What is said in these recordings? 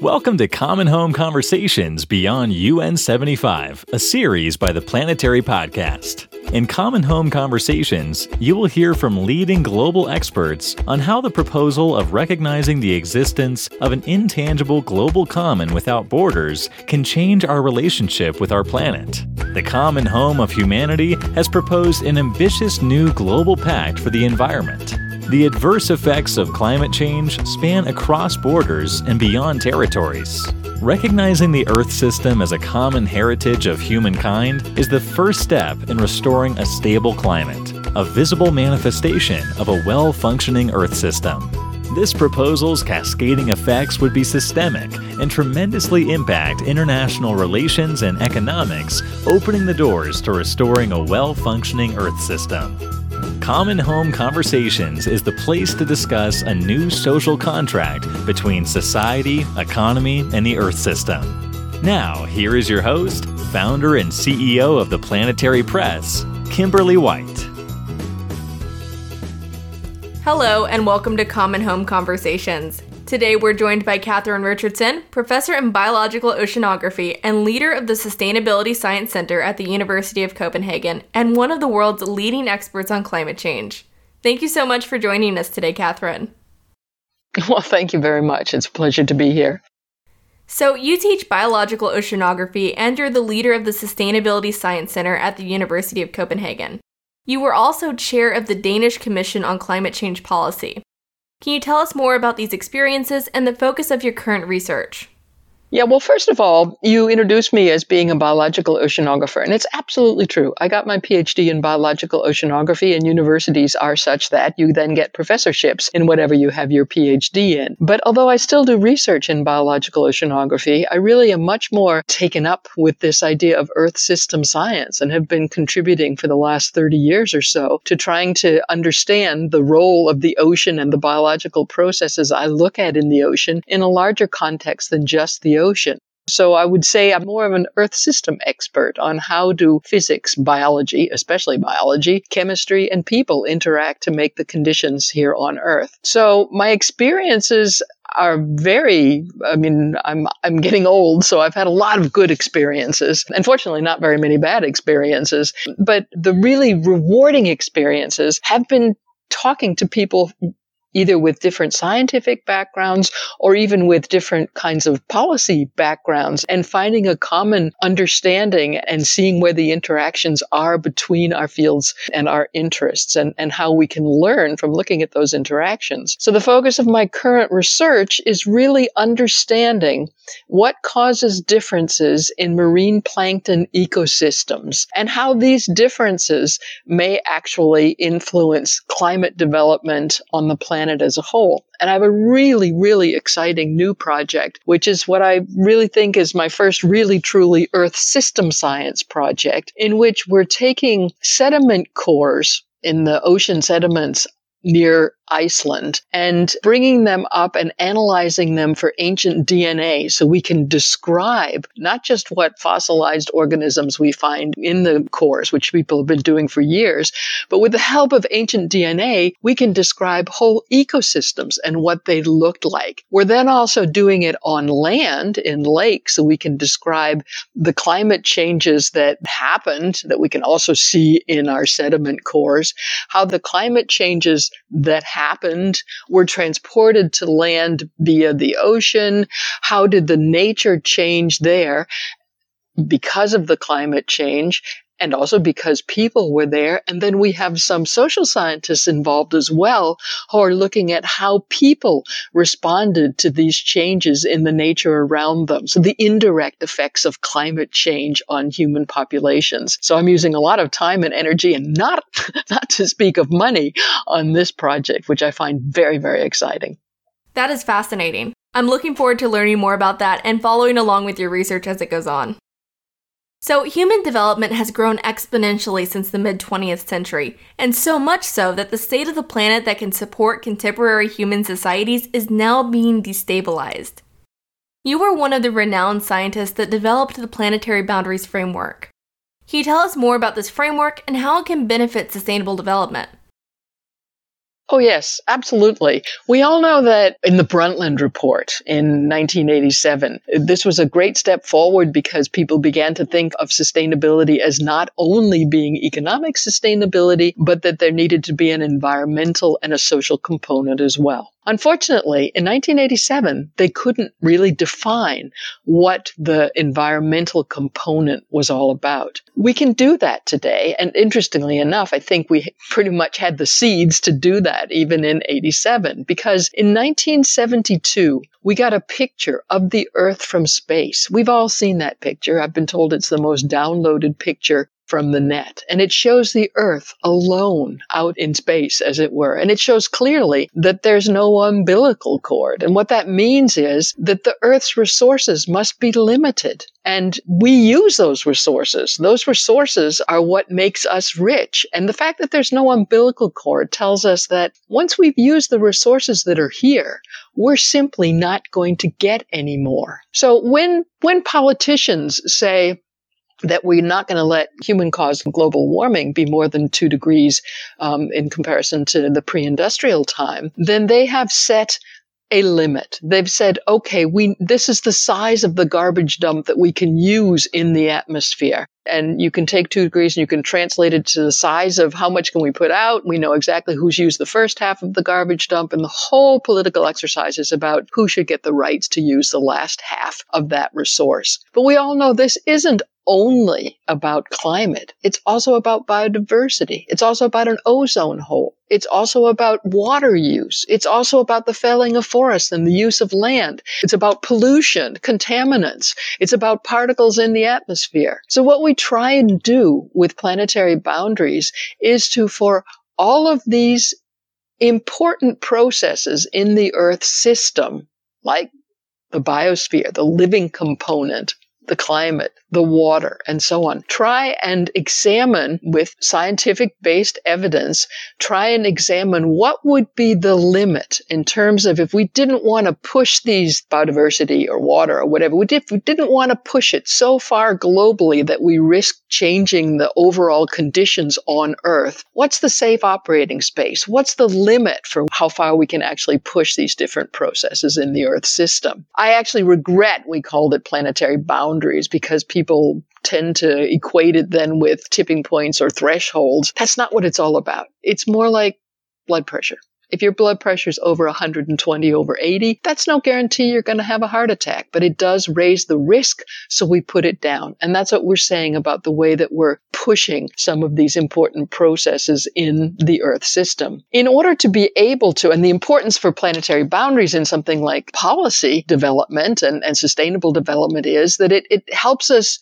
Welcome to Common Home Conversations Beyond UN 75, a series by the Planetary Podcast. In Common Home Conversations, you will hear from leading global experts on how the proposal of recognizing the existence of an intangible global common without borders can change our relationship with our planet. The Common Home of Humanity has proposed an ambitious new global pact for the environment. The adverse effects of climate change span across borders and beyond territories. Recognizing the Earth system as a common heritage of humankind is the first step in restoring a stable climate, a visible manifestation of a well functioning Earth system. This proposal's cascading effects would be systemic and tremendously impact international relations and economics, opening the doors to restoring a well functioning Earth system. Common Home Conversations is the place to discuss a new social contract between society, economy, and the Earth system. Now, here is your host, founder and CEO of the Planetary Press, Kimberly White. Hello, and welcome to Common Home Conversations. Today, we're joined by Katherine Richardson, professor in biological oceanography and leader of the Sustainability Science Center at the University of Copenhagen, and one of the world's leading experts on climate change. Thank you so much for joining us today, Katherine. Well, thank you very much. It's a pleasure to be here. So, you teach biological oceanography and you're the leader of the Sustainability Science Center at the University of Copenhagen. You were also chair of the Danish Commission on Climate Change Policy. Can you tell us more about these experiences and the focus of your current research? Yeah, well, first of all, you introduced me as being a biological oceanographer, and it's absolutely true. I got my PhD in biological oceanography, and universities are such that you then get professorships in whatever you have your PhD in. But although I still do research in biological oceanography, I really am much more taken up with this idea of Earth system science and have been contributing for the last 30 years or so to trying to understand the role of the ocean and the biological processes I look at in the ocean in a larger context than just the ocean. So I would say I'm more of an earth system expert on how do physics, biology, especially biology, chemistry, and people interact to make the conditions here on earth. So my experiences are very I mean I'm I'm getting old so I've had a lot of good experiences unfortunately not very many bad experiences but the really rewarding experiences have been talking to people either with different scientific backgrounds or even with different kinds of policy backgrounds and finding a common understanding and seeing where the interactions are between our fields and our interests and, and how we can learn from looking at those interactions. So the focus of my current research is really understanding what causes differences in marine plankton ecosystems and how these differences may actually influence climate development on the planet planet as a whole. And I have a really, really exciting new project, which is what I really think is my first really truly Earth system science project, in which we're taking sediment cores in the ocean sediments near Iceland and bringing them up and analyzing them for ancient DNA so we can describe not just what fossilized organisms we find in the cores, which people have been doing for years, but with the help of ancient DNA, we can describe whole ecosystems and what they looked like. We're then also doing it on land in lakes so we can describe the climate changes that happened that we can also see in our sediment cores, how the climate changes that happened were transported to land via the ocean? How did the nature change there because of the climate change? And also because people were there. And then we have some social scientists involved as well who are looking at how people responded to these changes in the nature around them. So the indirect effects of climate change on human populations. So I'm using a lot of time and energy and not, not to speak of money on this project, which I find very, very exciting. That is fascinating. I'm looking forward to learning more about that and following along with your research as it goes on. So, human development has grown exponentially since the mid 20th century, and so much so that the state of the planet that can support contemporary human societies is now being destabilized. You were one of the renowned scientists that developed the Planetary Boundaries Framework. Can you tell us more about this framework and how it can benefit sustainable development? Oh, yes, absolutely. We all know that in the Brundtland Report in 1987, this was a great step forward because people began to think of sustainability as not only being economic sustainability, but that there needed to be an environmental and a social component as well. Unfortunately, in 1987, they couldn't really define what the environmental component was all about. We can do that today. And interestingly enough, I think we pretty much had the seeds to do that even in 87, because in 1972, we got a picture of the Earth from space. We've all seen that picture. I've been told it's the most downloaded picture from the net. And it shows the Earth alone out in space, as it were. And it shows clearly that there's no umbilical cord. And what that means is that the Earth's resources must be limited. And we use those resources. Those resources are what makes us rich. And the fact that there's no umbilical cord tells us that once we've used the resources that are here, we're simply not going to get any more. So when, when politicians say, that we're not going to let human caused global warming be more than two degrees um, in comparison to the pre industrial time, then they have set a limit. They've said, okay, we, this is the size of the garbage dump that we can use in the atmosphere. And you can take two degrees and you can translate it to the size of how much can we put out. We know exactly who's used the first half of the garbage dump and the whole political exercise is about who should get the rights to use the last half of that resource. But we all know this isn't only about climate. It's also about biodiversity. It's also about an ozone hole. It's also about water use. It's also about the felling of forests and the use of land. It's about pollution, contaminants. It's about particles in the atmosphere. So what we try and do with planetary boundaries is to, for all of these important processes in the Earth system, like the biosphere, the living component, the climate, the water, and so on. Try and examine with scientific based evidence, try and examine what would be the limit in terms of if we didn't want to push these biodiversity or water or whatever, we, did, we didn't want to push it so far globally that we risk changing the overall conditions on Earth. What's the safe operating space? What's the limit for how far we can actually push these different processes in the Earth system? I actually regret we called it planetary boundaries because people people tend to equate it then with tipping points or thresholds. That's not what it's all about. It's more like blood pressure. If your blood pressure is over 120 over 80, that's no guarantee you're going to have a heart attack, but it does raise the risk, so we put it down. And that's what we're saying about the way that we're pushing some of these important processes in the Earth system. In order to be able to, and the importance for planetary boundaries in something like policy development and, and sustainable development is that it, it helps us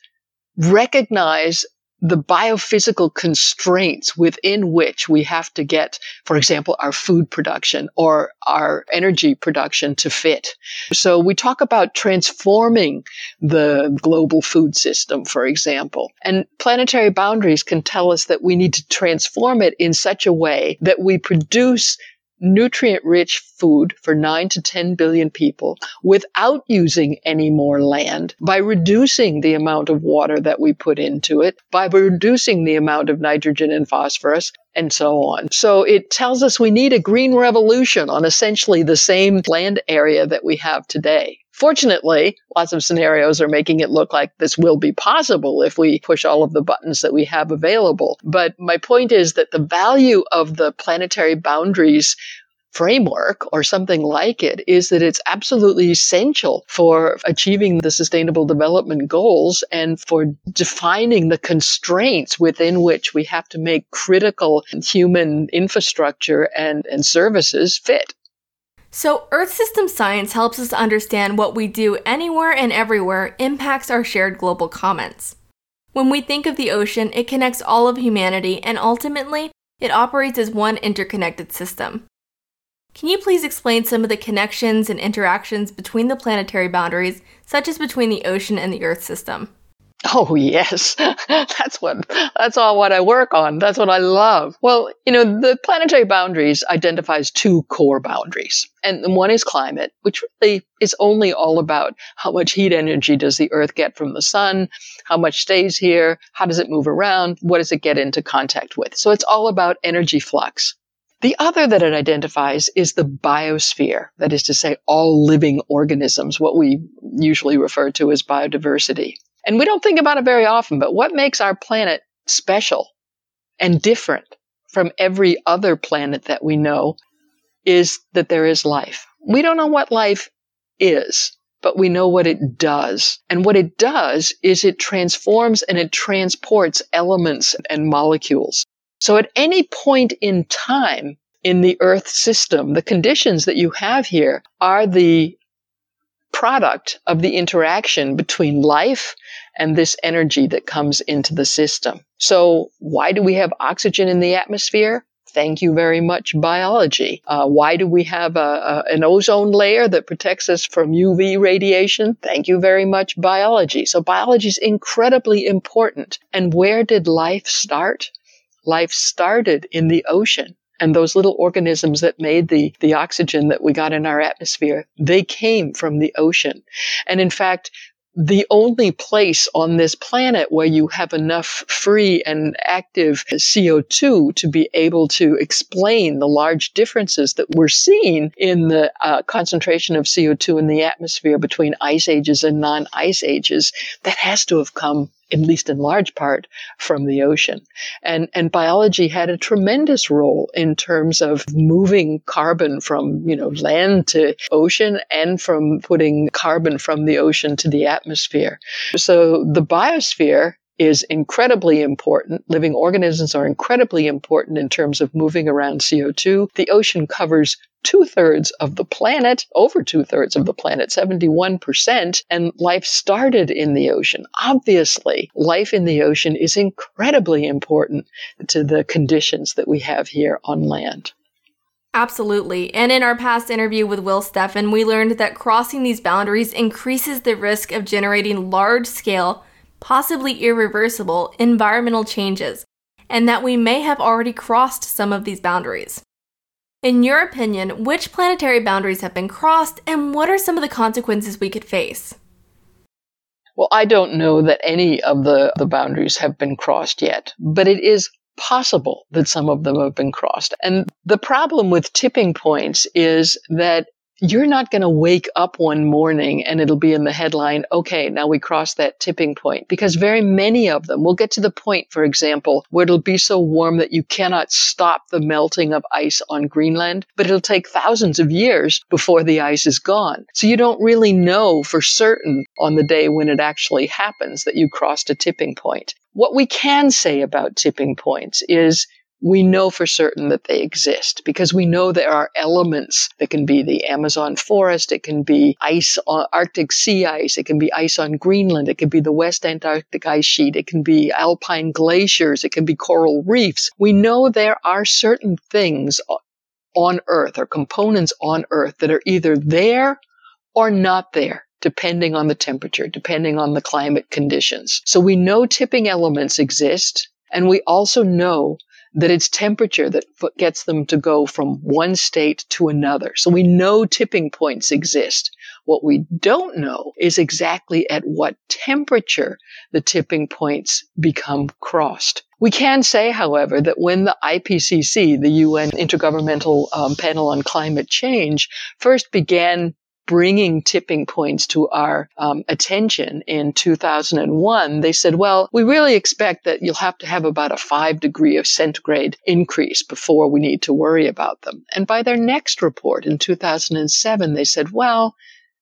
recognize the biophysical constraints within which we have to get, for example, our food production or our energy production to fit. So we talk about transforming the global food system, for example, and planetary boundaries can tell us that we need to transform it in such a way that we produce nutrient rich food for 9 to 10 billion people without using any more land by reducing the amount of water that we put into it, by reducing the amount of nitrogen and phosphorus, and so on. So it tells us we need a green revolution on essentially the same land area that we have today. Fortunately, lots of scenarios are making it look like this will be possible if we push all of the buttons that we have available. But my point is that the value of the planetary boundaries framework or something like it is that it's absolutely essential for achieving the sustainable development goals and for defining the constraints within which we have to make critical human infrastructure and, and services fit. So, Earth system science helps us understand what we do anywhere and everywhere impacts our shared global commons. When we think of the ocean, it connects all of humanity and ultimately, it operates as one interconnected system. Can you please explain some of the connections and interactions between the planetary boundaries, such as between the ocean and the Earth system? Oh yes, that's what that's all what I work on. That's what I love. Well, you know, the planetary boundaries identifies two core boundaries, and one is climate, which really is only all about how much heat energy does the Earth get from the sun, how much stays here, how does it move around, what does it get into contact with. So it's all about energy flux. The other that it identifies is the biosphere, that is to say, all living organisms, what we usually refer to as biodiversity. And we don't think about it very often, but what makes our planet special and different from every other planet that we know is that there is life. We don't know what life is, but we know what it does. And what it does is it transforms and it transports elements and molecules. So at any point in time in the Earth system, the conditions that you have here are the product of the interaction between life and this energy that comes into the system. So why do we have oxygen in the atmosphere? Thank you very much, biology. Uh, why do we have a, a, an ozone layer that protects us from UV radiation? Thank you very much, biology. So biology is incredibly important. And where did life start? Life started in the ocean. And those little organisms that made the, the oxygen that we got in our atmosphere, they came from the ocean. And in fact, the only place on this planet where you have enough free and active CO2 to be able to explain the large differences that we're seeing in the uh, concentration of CO2 in the atmosphere between ice ages and non-ice ages, that has to have come at least in large part, from the ocean. And, and biology had a tremendous role in terms of moving carbon from, you know, land to ocean and from putting carbon from the ocean to the atmosphere. So the biosphere is incredibly important. Living organisms are incredibly important in terms of moving around CO2. The ocean covers two thirds of the planet, over two thirds of the planet, 71%, and life started in the ocean. Obviously, life in the ocean is incredibly important to the conditions that we have here on land. Absolutely. And in our past interview with Will Steffen, we learned that crossing these boundaries increases the risk of generating large scale possibly irreversible, environmental changes, and that we may have already crossed some of these boundaries. In your opinion, which planetary boundaries have been crossed, and what are some of the consequences we could face? Well, I don't know that any of the, the boundaries have been crossed yet, but it is possible that some of them have been crossed. And the problem with tipping points is that you're not going to wake up one morning and it'll be in the headline, okay, now we crossed that tipping point. Because very many of them will get to the point, for example, where it'll be so warm that you cannot stop the melting of ice on Greenland, but it'll take thousands of years before the ice is gone. So you don't really know for certain on the day when it actually happens that you crossed a tipping point. What we can say about tipping points is we know for certain that they exist because we know there are elements that can be the Amazon forest, it can be ice on Arctic sea ice, it can be ice on Greenland, it can be the West Antarctic ice sheet, it can be alpine glaciers, it can be coral reefs. We know there are certain things on Earth or components on Earth that are either there or not there depending on the temperature, depending on the climate conditions. So we know tipping elements exist, and we also know that it's temperature that gets them to go from one state to another. So we know tipping points exist. What we don't know is exactly at what temperature the tipping points become crossed. We can say, however, that when the IPCC, the UN Intergovernmental um, Panel on Climate Change, first began bringing tipping points to our um, attention in 2001, they said, well, we really expect that you'll have to have about a five degree of centigrade increase before we need to worry about them. And by their next report in 2007, they said, well,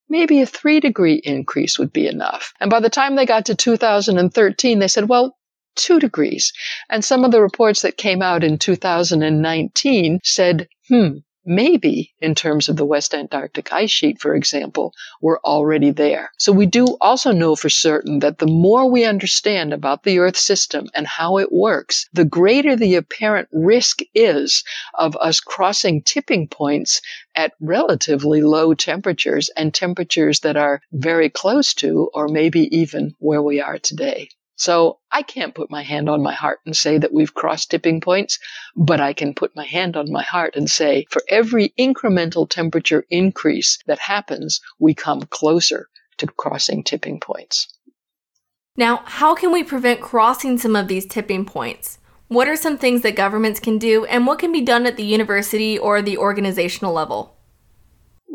maybe a three degree increase would be enough. And by the time they got to 2013, they said, well, two degrees. And some of the reports that came out in 2019 said, hmm, maybe in terms of the West Antarctic ice sheet, for example, we're already there. So we do also know for certain that the more we understand about the Earth system and how it works, the greater the apparent risk is of us crossing tipping points at relatively low temperatures and temperatures that are very close to or maybe even where we are today. So I can't put my hand on my heart and say that we've crossed tipping points, but I can put my hand on my heart and say for every incremental temperature increase that happens, we come closer to crossing tipping points. Now, how can we prevent crossing some of these tipping points? What are some things that governments can do, and what can be done at the university or the organizational level?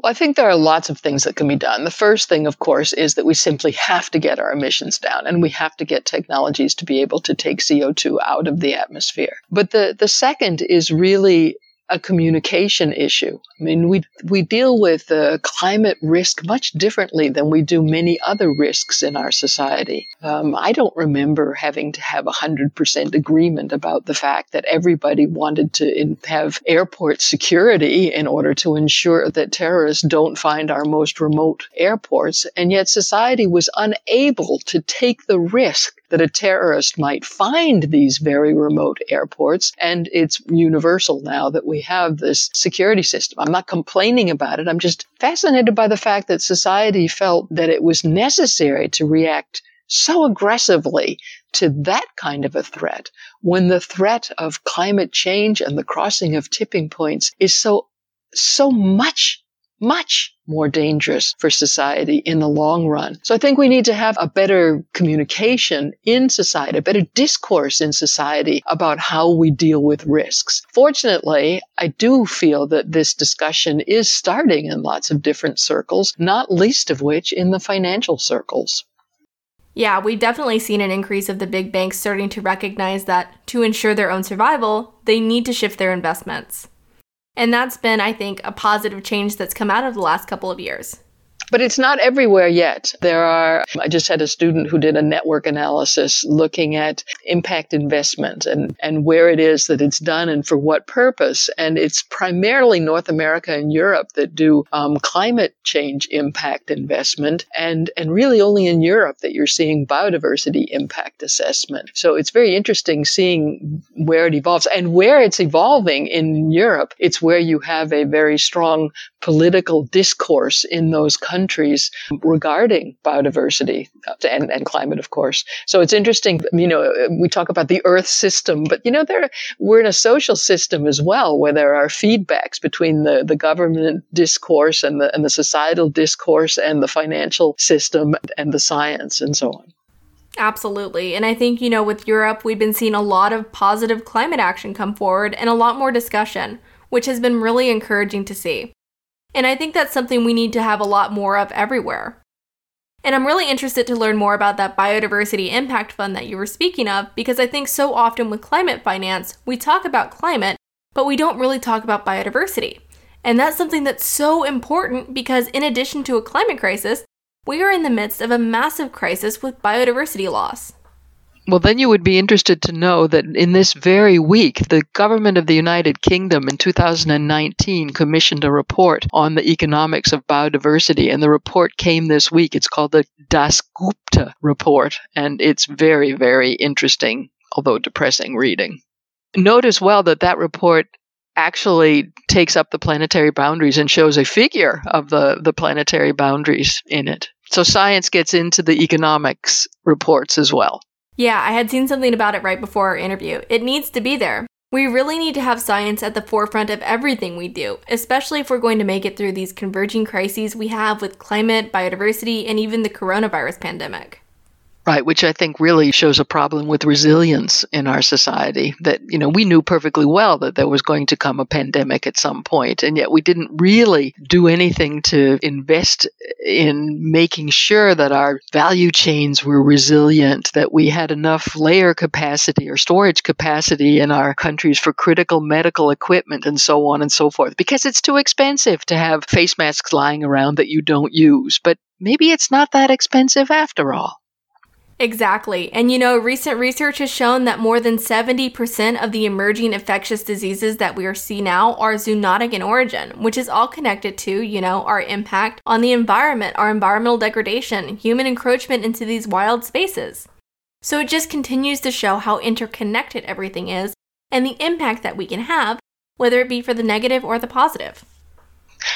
Well, I think there are lots of things that can be done. The first thing, of course, is that we simply have to get our emissions down and we have to get technologies to be able to take CO2 out of the atmosphere. But the, the second is really a communication issue. I mean, we we deal with uh, climate risk much differently than we do many other risks in our society. Um, I don't remember having to have a hundred percent agreement about the fact that everybody wanted to in, have airport security in order to ensure that terrorists don't find our most remote airports, and yet society was unable to take the risk that a terrorist might find these very remote airports. And it's universal now that we have this security system. I'm not complaining about it. I'm just fascinated by the fact that society felt that it was necessary to react so aggressively to that kind of a threat when the threat of climate change and the crossing of tipping points is so so much much more dangerous for society in the long run. So I think we need to have a better communication in society, a better discourse in society about how we deal with risks. Fortunately, I do feel that this discussion is starting in lots of different circles, not least of which in the financial circles. Yeah, we've definitely seen an increase of the big banks starting to recognize that to ensure their own survival, they need to shift their investments. And that's been, I think, a positive change that's come out of the last couple of years. But it's not everywhere yet. There are, I just had a student who did a network analysis looking at impact investment and, and where it is that it's done and for what purpose. And it's primarily North America and Europe that do um, climate change impact investment and, and really only in Europe that you're seeing biodiversity impact assessment. So it's very interesting seeing where it evolves and where it's evolving in Europe. It's where you have a very strong political discourse in those countries regarding biodiversity and, and climate, of course. So it's interesting, you know, we talk about the earth system, but you know, there, we're in a social system as well where there are feedbacks between the, the government discourse and the, and the societal discourse and the financial system and the science and so on. Absolutely. And I think, you know, with Europe, we've been seeing a lot of positive climate action come forward and a lot more discussion, which has been really encouraging to see. And I think that's something we need to have a lot more of everywhere. And I'm really interested to learn more about that biodiversity impact fund that you were speaking of because I think so often with climate finance, we talk about climate, but we don't really talk about biodiversity. And that's something that's so important because, in addition to a climate crisis, we are in the midst of a massive crisis with biodiversity loss. Well, then you would be interested to know that in this very week, the government of the United Kingdom in 2019 commissioned a report on the economics of biodiversity, and the report came this week. It's called the Das Gupta Report, and it's very, very interesting, although depressing reading. Note as well that that report actually takes up the planetary boundaries and shows a figure of the, the planetary boundaries in it. So science gets into the economics reports as well. Yeah, I had seen something about it right before our interview. It needs to be there. We really need to have science at the forefront of everything we do, especially if we're going to make it through these converging crises we have with climate, biodiversity, and even the coronavirus pandemic. Right, which I think really shows a problem with resilience in our society. That, you know, we knew perfectly well that there was going to come a pandemic at some point, and yet we didn't really do anything to invest in making sure that our value chains were resilient, that we had enough layer capacity or storage capacity in our countries for critical medical equipment and so on and so forth, because it's too expensive to have face masks lying around that you don't use. But maybe it's not that expensive after all. Exactly. And you know, recent research has shown that more than 70% of the emerging infectious diseases that we are seeing now are zoonotic in origin, which is all connected to, you know, our impact on the environment, our environmental degradation, human encroachment into these wild spaces. So it just continues to show how interconnected everything is and the impact that we can have, whether it be for the negative or the positive.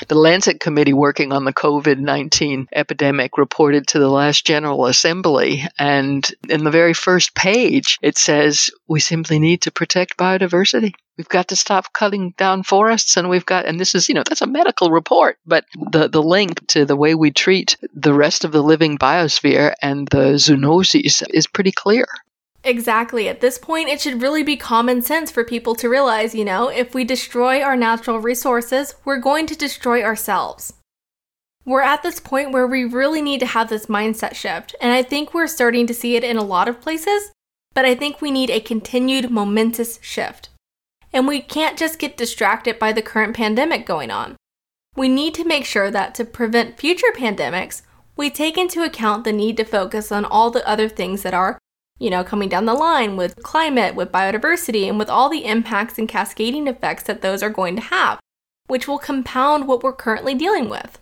The Lancet Committee working on the COVID 19 epidemic reported to the last General Assembly. And in the very first page, it says we simply need to protect biodiversity. We've got to stop cutting down forests, and we've got, and this is, you know, that's a medical report, but the, the link to the way we treat the rest of the living biosphere and the zoonoses is pretty clear. Exactly. At this point, it should really be common sense for people to realize, you know, if we destroy our natural resources, we're going to destroy ourselves. We're at this point where we really need to have this mindset shift, and I think we're starting to see it in a lot of places, but I think we need a continued momentous shift. And we can't just get distracted by the current pandemic going on. We need to make sure that to prevent future pandemics, we take into account the need to focus on all the other things that are you know, coming down the line with climate, with biodiversity, and with all the impacts and cascading effects that those are going to have, which will compound what we're currently dealing with.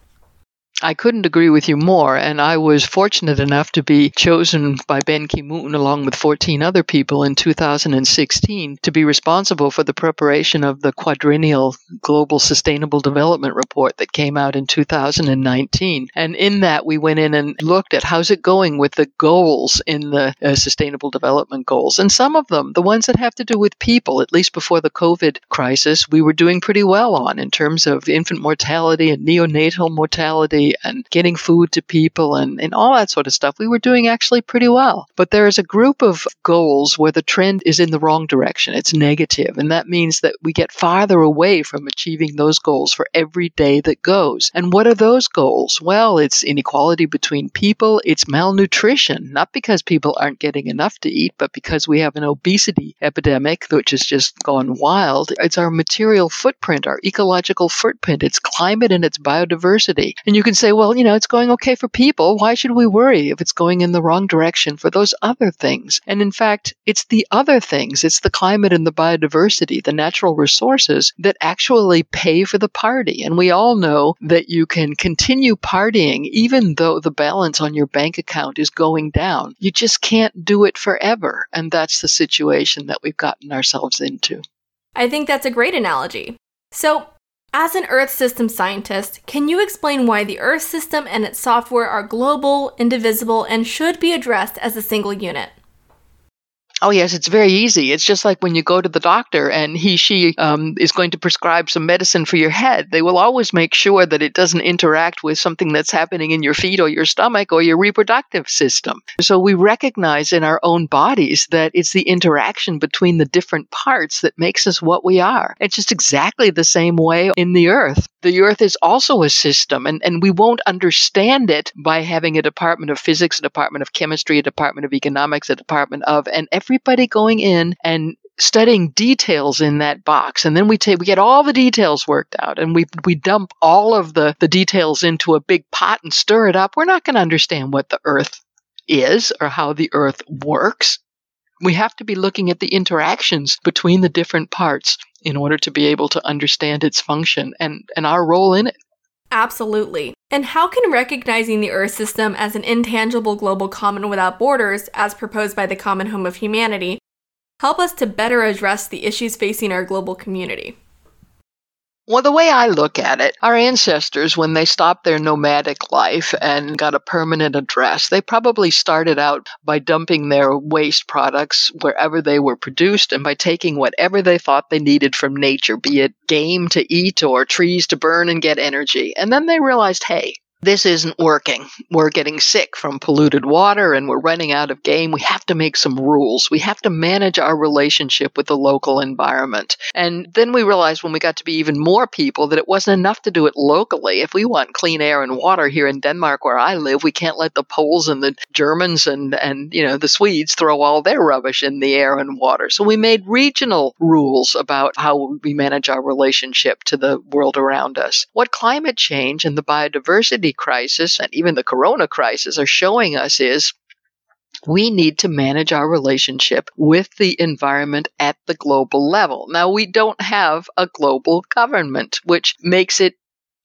I couldn't agree with you more, and I was fortunate enough to be chosen by Ban Ki-moon, along with 14 other people, in 2016 to be responsible for the preparation of the quadrennial Global Sustainable Development Report that came out in 2019. And in that, we went in and looked at how's it going with the goals in the uh, Sustainable Development Goals. And some of them, the ones that have to do with people, at least before the COVID crisis, we were doing pretty well on in terms of infant mortality and neonatal mortality and getting food to people and, and all that sort of stuff, we were doing actually pretty well. But there is a group of goals where the trend is in the wrong direction. It's negative, and that means that we get farther away from achieving those goals for every day that goes. And what are those goals? Well, it's inequality between people, it's malnutrition, not because people aren't getting enough to eat, but because we have an obesity epidemic which has just gone wild. It's our material footprint, our ecological footprint, it's climate and it's biodiversity. And you can say, well, you know, it's going okay for people. Why should we worry if it's going in the wrong direction for those other things? And in fact, it's the other things, it's the climate and the biodiversity, the natural resources that actually pay for the party. And we all know that you can continue partying even though the balance on your bank account is going down. You just can't do it forever. And that's the situation that we've gotten ourselves into. I think that's a great analogy. So, as an Earth system scientist, can you explain why the Earth system and its software are global, indivisible, and should be addressed as a single unit? Oh, yes, it's very easy. It's just like when you go to the doctor and he, she um, is going to prescribe some medicine for your head. They will always make sure that it doesn't interact with something that's happening in your feet or your stomach or your reproductive system. So we recognize in our own bodies that it's the interaction between the different parts that makes us what we are. It's just exactly the same way in the earth. The earth is also a system, and, and we won't understand it by having a department of physics, a department of chemistry, a department of economics, a department of, and every everybody going in and studying details in that box. And then we take we get all the details worked out and we we dump all of the the details into a big pot and stir it up. We're not going to understand what the earth is or how the earth works. We have to be looking at the interactions between the different parts in order to be able to understand its function and and our role in it Absolutely. And how can recognizing the Earth system as an intangible global common without borders, as proposed by the Common Home of Humanity, help us to better address the issues facing our global community? Well, the way I look at it, our ancestors, when they stopped their nomadic life and got a permanent address, they probably started out by dumping their waste products wherever they were produced and by taking whatever they thought they needed from nature, be it game to eat or trees to burn and get energy. And then they realized, hey, this isn't working. We're getting sick from polluted water and we're running out of game. We have to make some rules. We have to manage our relationship with the local environment. And then we realized when we got to be even more people that it wasn't enough to do it locally. If we want clean air and water here in Denmark where I live, we can't let the Poles and the Germans and, and you know, the Swedes throw all their rubbish in the air and water. So we made regional rules about how we manage our relationship to the world around us. What climate change and the biodiversity crisis and even the corona crisis are showing us is we need to manage our relationship with the environment at the global level. Now, we don't have a global government, which makes it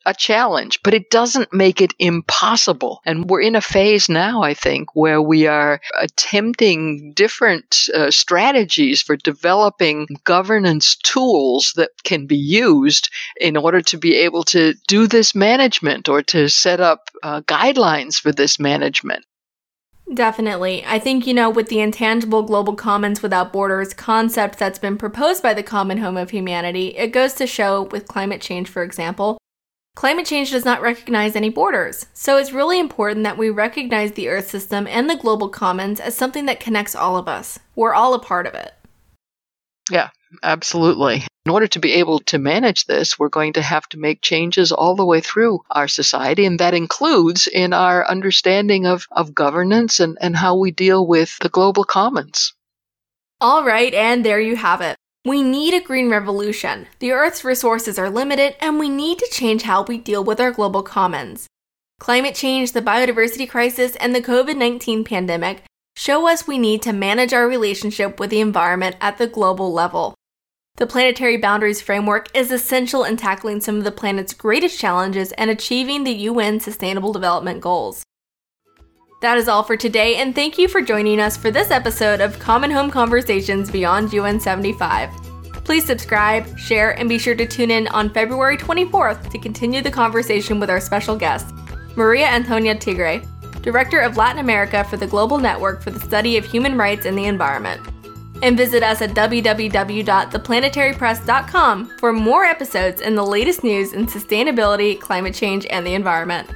a challenge, but it doesn't make it impossible. And we're in a phase now, I think, where we are attempting different uh, strategies for developing governance tools that can be used in order to be able to do this management or to set up uh, guidelines for this management. Definitely. I think, you know, with the intangible global commons without borders concept that's been proposed by the common home of humanity, it goes to show with climate change, for example, Climate change does not recognize any borders, so it's really important that we recognize the Earth system and the global commons as something that connects all of us. We're all a part of it. Yeah, absolutely. In order to be able to manage this, we're going to have to make changes all the way through our society, and that includes in our understanding of, of governance and, and how we deal with the global commons. All right, and there you have it. We need a green revolution. The Earth's resources are limited, and we need to change how we deal with our global commons. Climate change, the biodiversity crisis, and the COVID 19 pandemic show us we need to manage our relationship with the environment at the global level. The Planetary Boundaries Framework is essential in tackling some of the planet's greatest challenges and achieving the UN Sustainable Development Goals. That is all for today, and thank you for joining us for this episode of Common Home Conversations Beyond UN 75. Please subscribe, share, and be sure to tune in on February 24th to continue the conversation with our special guest, Maria Antonia Tigre, Director of Latin America for the Global Network for the Study of Human Rights and the Environment. And visit us at www.theplanetarypress.com for more episodes and the latest news in sustainability, climate change, and the environment.